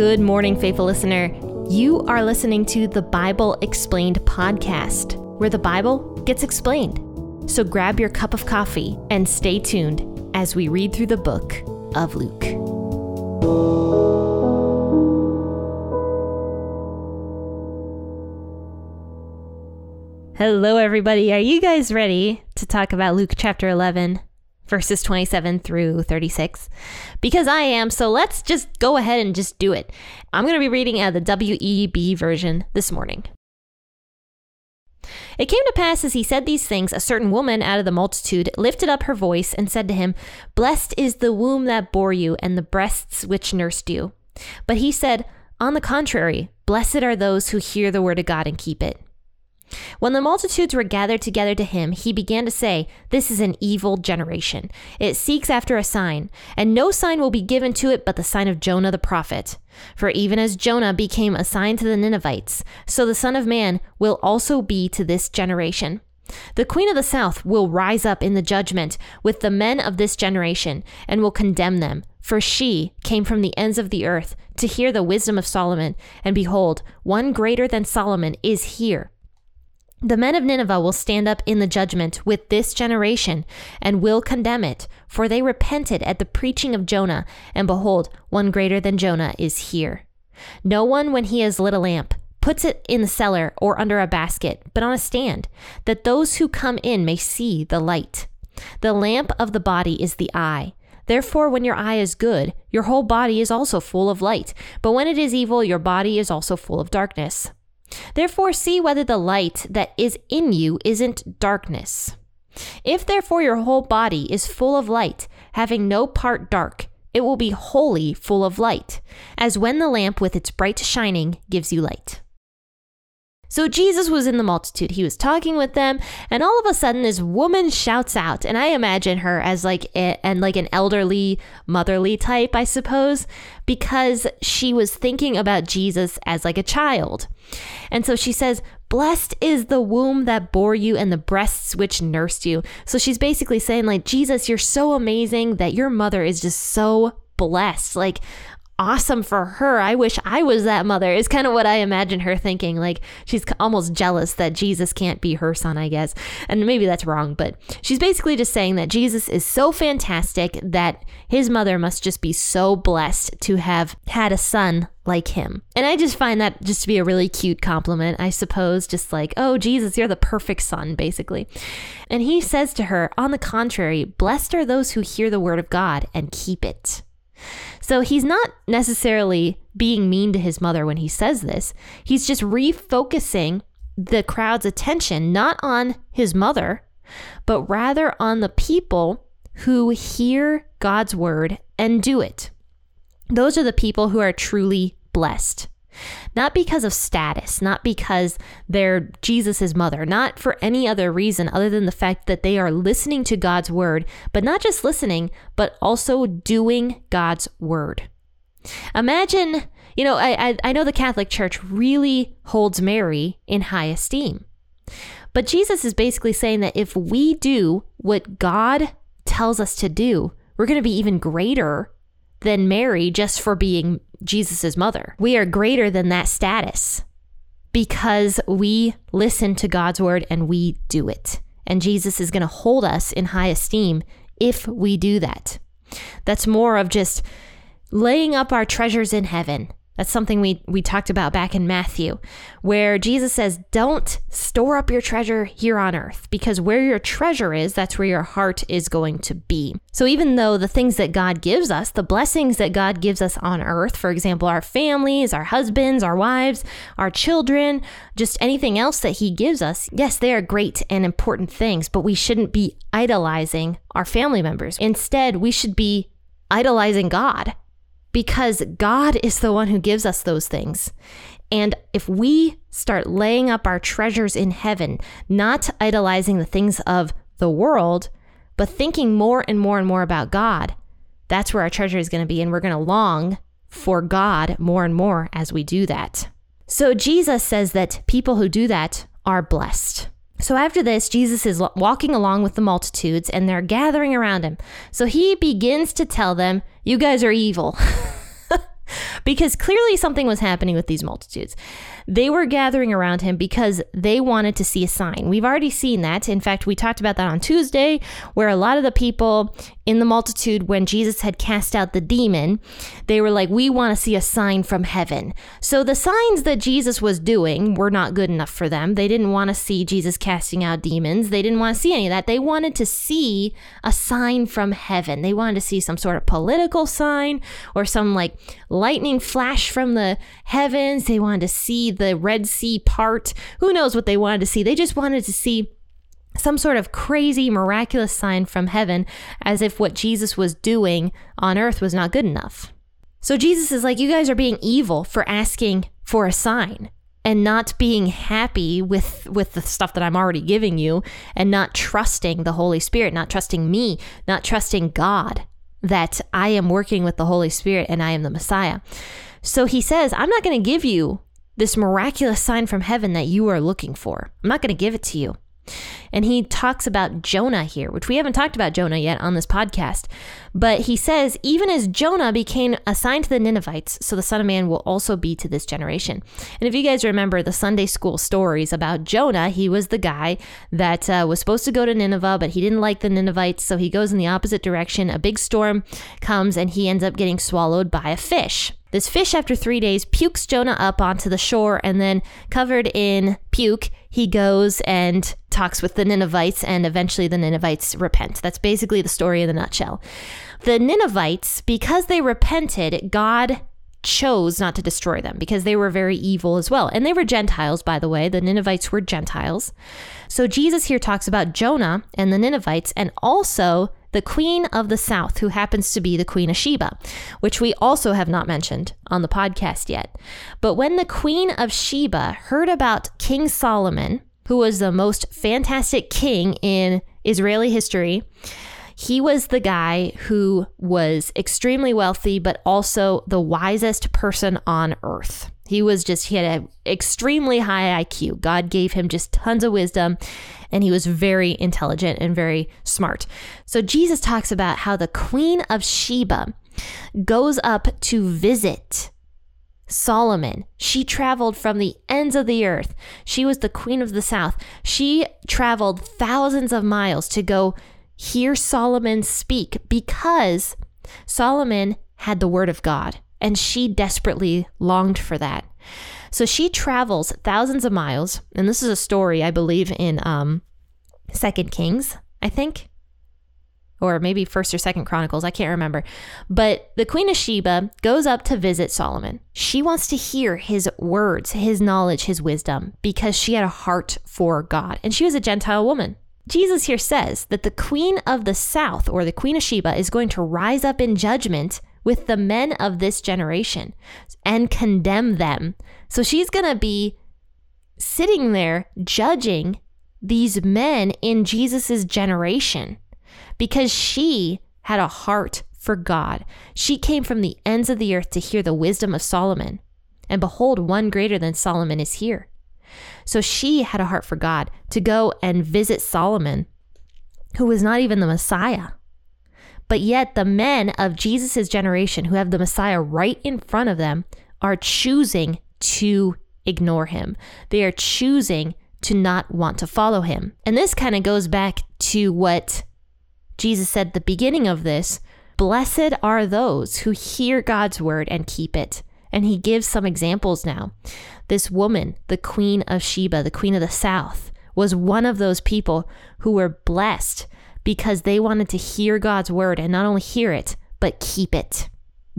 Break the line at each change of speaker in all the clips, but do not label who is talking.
Good morning, faithful listener. You are listening to the Bible Explained podcast, where the Bible gets explained. So grab your cup of coffee and stay tuned as we read through the book of Luke. Hello, everybody. Are you guys ready to talk about Luke chapter 11? Verses 27 through 36 because I am. So let's just go ahead and just do it. I'm going to be reading out the WEB version this morning. It came to pass as he said these things, a certain woman out of the multitude lifted up her voice and said to him, Blessed is the womb that bore you and the breasts which nursed you. But he said, On the contrary, blessed are those who hear the word of God and keep it. When the multitudes were gathered together to him, he began to say, This is an evil generation. It seeks after a sign, and no sign will be given to it but the sign of Jonah the prophet. For even as Jonah became a sign to the Ninevites, so the Son of Man will also be to this generation. The Queen of the South will rise up in the judgment with the men of this generation and will condemn them. For she came from the ends of the earth to hear the wisdom of Solomon, and behold, one greater than Solomon is here. The men of Nineveh will stand up in the judgment with this generation and will condemn it, for they repented at the preaching of Jonah, and behold, one greater than Jonah is here. No one, when he has lit a lamp, puts it in the cellar or under a basket, but on a stand, that those who come in may see the light. The lamp of the body is the eye. Therefore, when your eye is good, your whole body is also full of light, but when it is evil, your body is also full of darkness. Therefore, see whether the light that is in you isn't darkness. If therefore your whole body is full of light, having no part dark, it will be wholly full of light, as when the lamp with its bright shining gives you light. So Jesus was in the multitude. He was talking with them, and all of a sudden, this woman shouts out, and I imagine her as like a, and like an elderly, motherly type, I suppose, because she was thinking about Jesus as like a child. And so she says, Blessed is the womb that bore you and the breasts which nursed you. So she's basically saying, like, Jesus, you're so amazing that your mother is just so blessed. Like, awesome for her. I wish I was that mother, is kind of what I imagine her thinking. Like she's almost jealous that Jesus can't be her son, I guess. And maybe that's wrong, but she's basically just saying that Jesus is so fantastic that his mother must just be so blessed to have had a son like him. And I just find that just to be a really cute compliment, I suppose. Just like, oh, Jesus, you're the perfect son, basically. And he says to her, on the contrary, blessed are those who hear the word of God and keep it. So he's not necessarily being mean to his mother when he says this. He's just refocusing the crowd's attention not on his mother, but rather on the people who hear God's word and do it. Those are the people who are truly blessed. Not because of status, not because they're Jesus' mother, not for any other reason other than the fact that they are listening to God's word, but not just listening, but also doing God's word. Imagine, you know, I, I, I know the Catholic Church really holds Mary in high esteem. But Jesus is basically saying that if we do what God tells us to do, we're going to be even greater than Mary just for being Jesus' mother. We are greater than that status because we listen to God's word and we do it. And Jesus is going to hold us in high esteem if we do that. That's more of just laying up our treasures in heaven that's something we, we talked about back in Matthew, where Jesus says, Don't store up your treasure here on earth, because where your treasure is, that's where your heart is going to be. So, even though the things that God gives us, the blessings that God gives us on earth, for example, our families, our husbands, our wives, our children, just anything else that He gives us, yes, they are great and important things, but we shouldn't be idolizing our family members. Instead, we should be idolizing God because God is the one who gives us those things. And if we start laying up our treasures in heaven, not idolizing the things of the world, but thinking more and more and more about God, that's where our treasure is going to be. And we're going to long for God more and more as we do that. So Jesus says that people who do that are blessed. So after this, Jesus is walking along with the multitudes and they're gathering around him. So he begins to tell them, You guys are evil. because clearly something was happening with these multitudes. They were gathering around him because they wanted to see a sign. We've already seen that. In fact, we talked about that on Tuesday, where a lot of the people in the multitude, when Jesus had cast out the demon, they were like, We want to see a sign from heaven. So the signs that Jesus was doing were not good enough for them. They didn't want to see Jesus casting out demons. They didn't want to see any of that. They wanted to see a sign from heaven. They wanted to see some sort of political sign or some like lightning flash from the heavens. They wanted to see the Red Sea part. Who knows what they wanted to see? They just wanted to see some sort of crazy, miraculous sign from heaven, as if what Jesus was doing on earth was not good enough. So Jesus is like, You guys are being evil for asking for a sign and not being happy with with the stuff that I'm already giving you and not trusting the Holy Spirit, not trusting me, not trusting God that I am working with the Holy Spirit and I am the Messiah. So he says, I'm not going to give you this miraculous sign from heaven that you are looking for. I'm not going to give it to you. And he talks about Jonah here, which we haven't talked about Jonah yet on this podcast. But he says, even as Jonah became assigned to the Ninevites, so the Son of Man will also be to this generation. And if you guys remember the Sunday school stories about Jonah, he was the guy that uh, was supposed to go to Nineveh, but he didn't like the Ninevites, so he goes in the opposite direction. A big storm comes, and he ends up getting swallowed by a fish. This fish, after three days, pukes Jonah up onto the shore, and then, covered in puke, he goes and talks with the Ninevites, and eventually the Ninevites repent. That's basically the story in the nutshell. The Ninevites, because they repented, God chose not to destroy them because they were very evil as well. And they were Gentiles, by the way. The Ninevites were Gentiles. So Jesus here talks about Jonah and the Ninevites and also the queen of the south, who happens to be the queen of Sheba, which we also have not mentioned on the podcast yet. But when the queen of Sheba heard about King Solomon, who was the most fantastic king in Israeli history, he was the guy who was extremely wealthy, but also the wisest person on earth. He was just, he had an extremely high IQ. God gave him just tons of wisdom, and he was very intelligent and very smart. So Jesus talks about how the Queen of Sheba goes up to visit Solomon. She traveled from the ends of the earth. She was the queen of the south. She traveled thousands of miles to go hear Solomon speak because Solomon had the word of God and she desperately longed for that. So she travels thousands of miles, and this is a story I believe in um, Second Kings, I think, or maybe First or Second Chronicles, I can't remember. But the Queen of Sheba goes up to visit Solomon. She wants to hear his words, his knowledge, his wisdom, because she had a heart for God, and she was a Gentile woman. Jesus here says that the Queen of the South, or the Queen of Sheba, is going to rise up in judgment with the men of this generation and condemn them. So she's going to be sitting there judging these men in Jesus's generation because she had a heart for God. She came from the ends of the earth to hear the wisdom of Solomon. And behold, one greater than Solomon is here. So she had a heart for God to go and visit Solomon, who was not even the Messiah. But yet, the men of Jesus' generation who have the Messiah right in front of them are choosing to ignore him. They are choosing to not want to follow him. And this kind of goes back to what Jesus said at the beginning of this Blessed are those who hear God's word and keep it. And he gives some examples now. This woman, the queen of Sheba, the queen of the south, was one of those people who were blessed because they wanted to hear God's word and not only hear it, but keep it,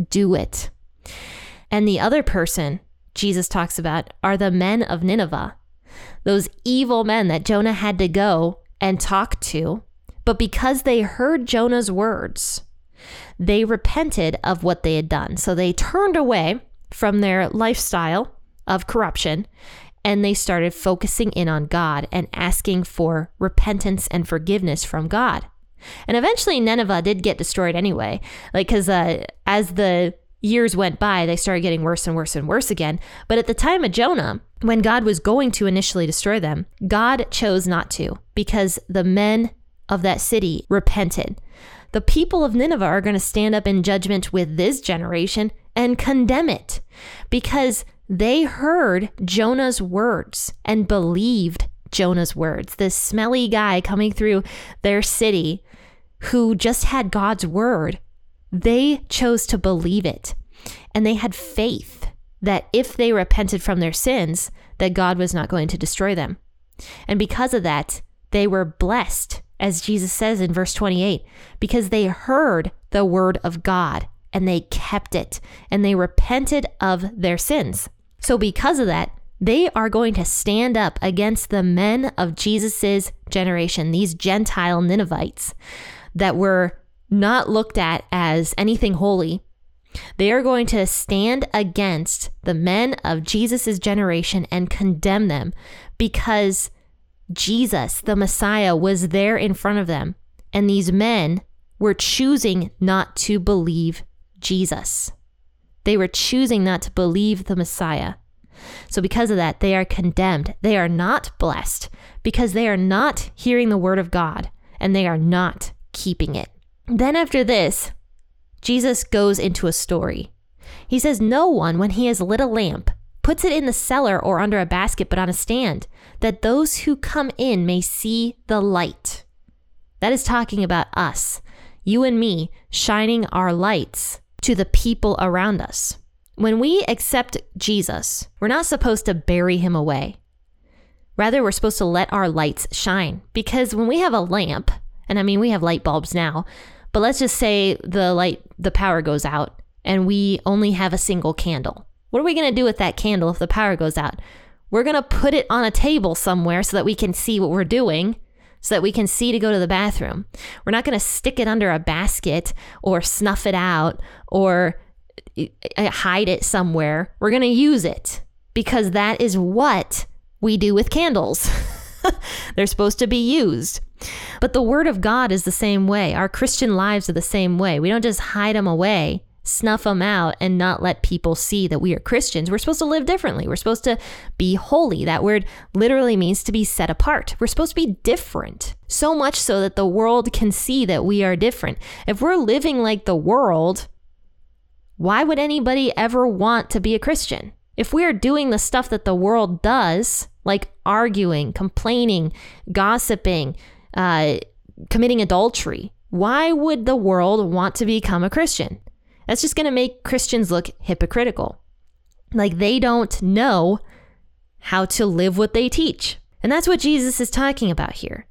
do it. And the other person Jesus talks about are the men of Nineveh, those evil men that Jonah had to go and talk to. But because they heard Jonah's words, they repented of what they had done. So they turned away from their lifestyle of corruption and they started focusing in on God and asking for repentance and forgiveness from God. And eventually, Nineveh did get destroyed anyway. Like, because uh, as the years went by, they started getting worse and worse and worse again. But at the time of Jonah, when God was going to initially destroy them, God chose not to because the men of that city repented. The people of Nineveh are going to stand up in judgment with this generation and condemn it because they heard Jonah's words and believed Jonah's words. This smelly guy coming through their city who just had God's word, they chose to believe it. And they had faith that if they repented from their sins, that God was not going to destroy them. And because of that, they were blessed, as Jesus says in verse 28, because they heard the word of God and they kept it and they repented of their sins. So, because of that, they are going to stand up against the men of Jesus's generation, these Gentile Ninevites that were not looked at as anything holy. They are going to stand against the men of Jesus's generation and condemn them because Jesus, the Messiah, was there in front of them. And these men were choosing not to believe Jesus. They were choosing not to believe the Messiah. So, because of that, they are condemned. They are not blessed because they are not hearing the word of God and they are not keeping it. Then, after this, Jesus goes into a story. He says, No one, when he has lit a lamp, puts it in the cellar or under a basket, but on a stand, that those who come in may see the light. That is talking about us, you and me, shining our lights to the people around us. When we accept Jesus, we're not supposed to bury him away. Rather, we're supposed to let our lights shine. Because when we have a lamp, and I mean, we have light bulbs now, but let's just say the light, the power goes out and we only have a single candle. What are we going to do with that candle if the power goes out? We're going to put it on a table somewhere so that we can see what we're doing, so that we can see to go to the bathroom. We're not going to stick it under a basket or snuff it out or eh, eh, hide it somewhere. We're going to use it because that is what we do with candles. They're supposed to be used. But the Word of God is the same way. Our Christian lives are the same way. We don't just hide them away, snuff them out, and not let people see that we are Christians. We're supposed to live differently. We're supposed to be holy. That word literally means to be set apart. We're supposed to be different, so much so that the world can see that we are different. If we're living like the world, why would anybody ever want to be a Christian? If we are doing the stuff that the world does, like arguing, complaining, gossiping, uh, committing adultery, why would the world want to become a Christian? That's just going to make Christians look hypocritical. Like they don't know how to live what they teach. And that's what Jesus is talking about here.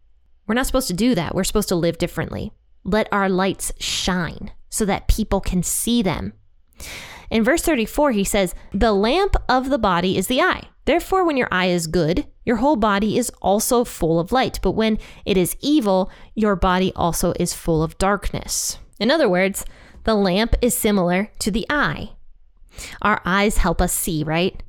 We're not supposed to do that. We're supposed to live differently. Let our lights shine so that people can see them in verse 34, he says, The lamp of the body is the eye. Therefore, when your eye is good, your whole body is also full of light. But when it is evil, your body also is full of darkness. In other words, the lamp is similar to the eye. Our eyes help us see, right?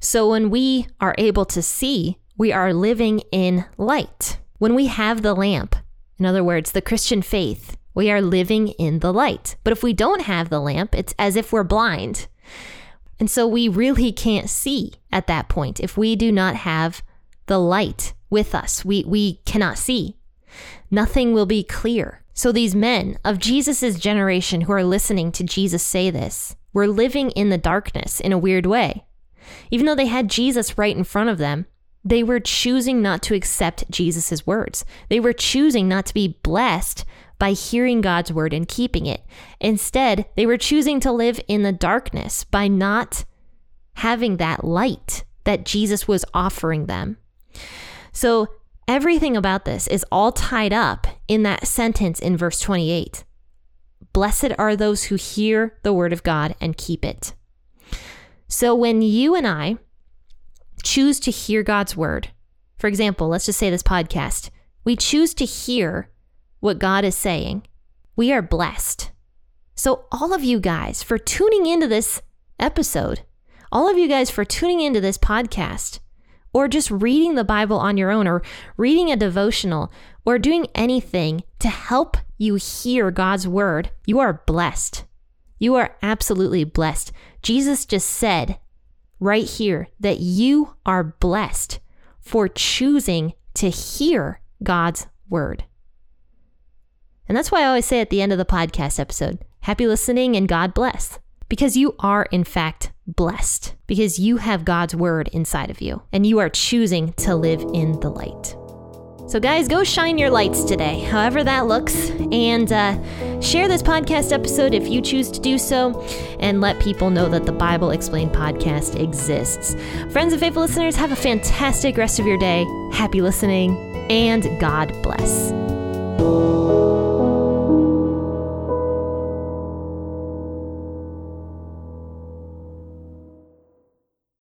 So when we are able to see, we are living in light. When we have the lamp, in other words, the Christian faith, we are living in the light. But if we don't have the lamp, it's as if we're blind. And so we really can't see at that point. If we do not have the light with us, we, we cannot see. Nothing will be clear. So these men of Jesus' generation who are listening to Jesus say this were living in the darkness in a weird way. Even though they had Jesus right in front of them, they were choosing not to accept Jesus' words. They were choosing not to be blessed by hearing God's word and keeping it. Instead, they were choosing to live in the darkness by not having that light that Jesus was offering them. So, everything about this is all tied up in that sentence in verse 28. Blessed are those who hear the word of God and keep it. So, when you and I choose to hear God's word, for example, let's just say this podcast, we choose to hear what God is saying, we are blessed. So, all of you guys for tuning into this episode, all of you guys for tuning into this podcast, or just reading the Bible on your own, or reading a devotional, or doing anything to help you hear God's word, you are blessed. You are absolutely blessed. Jesus just said right here that you are blessed for choosing to hear God's word. And that's why I always say at the end of the podcast episode, happy listening and God bless. because you are, in fact, blessed, because you have God's word inside of you, and you are choosing to live in the light. So, guys, go shine your lights today, however that looks, and uh, share this podcast episode if you choose to do so, and let people know that the Bible Explained podcast exists. Friends and faithful listeners, have a fantastic rest of your day. Happy listening, and God bless.